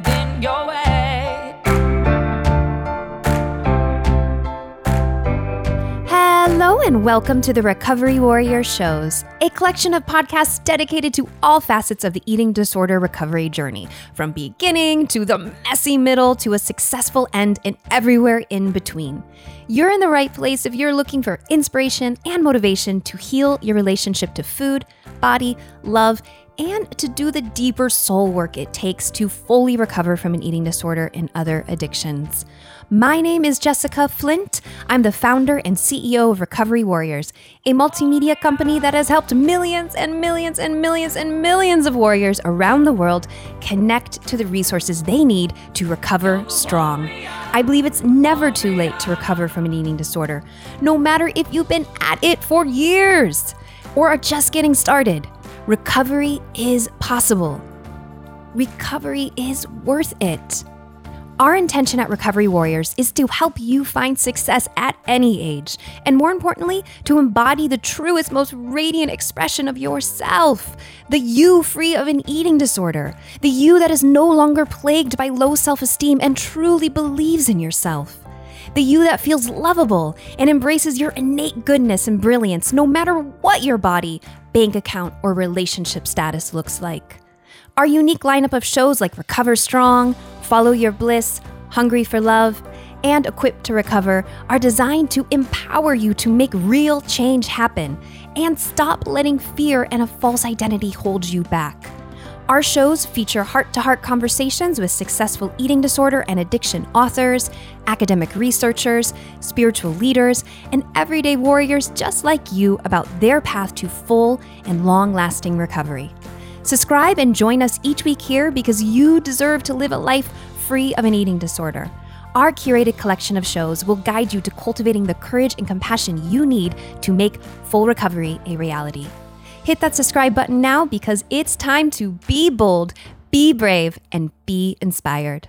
standing your way. Hello, and welcome to the Recovery Warrior Shows, a collection of podcasts dedicated to all facets of the eating disorder recovery journey, from beginning to the messy middle to a successful end and everywhere in between. You're in the right place if you're looking for inspiration and motivation to heal your relationship to food, body, love, and to do the deeper soul work it takes to fully recover from an eating disorder and other addictions. My name is Jessica Flint. I'm the founder and CEO of Recovery Warriors, a multimedia company that has helped millions and millions and millions and millions of warriors around the world connect to the resources they need to recover strong. I believe it's never too late to recover from an eating disorder, no matter if you've been at it for years or are just getting started. Recovery is possible. Recovery is worth it. Our intention at Recovery Warriors is to help you find success at any age, and more importantly, to embody the truest, most radiant expression of yourself the you free of an eating disorder, the you that is no longer plagued by low self esteem and truly believes in yourself. The you that feels lovable and embraces your innate goodness and brilliance no matter what your body, bank account, or relationship status looks like. Our unique lineup of shows like Recover Strong, Follow Your Bliss, Hungry for Love, and Equipped to Recover are designed to empower you to make real change happen and stop letting fear and a false identity hold you back. Our shows feature heart to heart conversations with successful eating disorder and addiction authors, academic researchers, spiritual leaders, and everyday warriors just like you about their path to full and long lasting recovery. Subscribe and join us each week here because you deserve to live a life free of an eating disorder. Our curated collection of shows will guide you to cultivating the courage and compassion you need to make full recovery a reality. Hit that subscribe button now because it's time to be bold, be brave, and be inspired.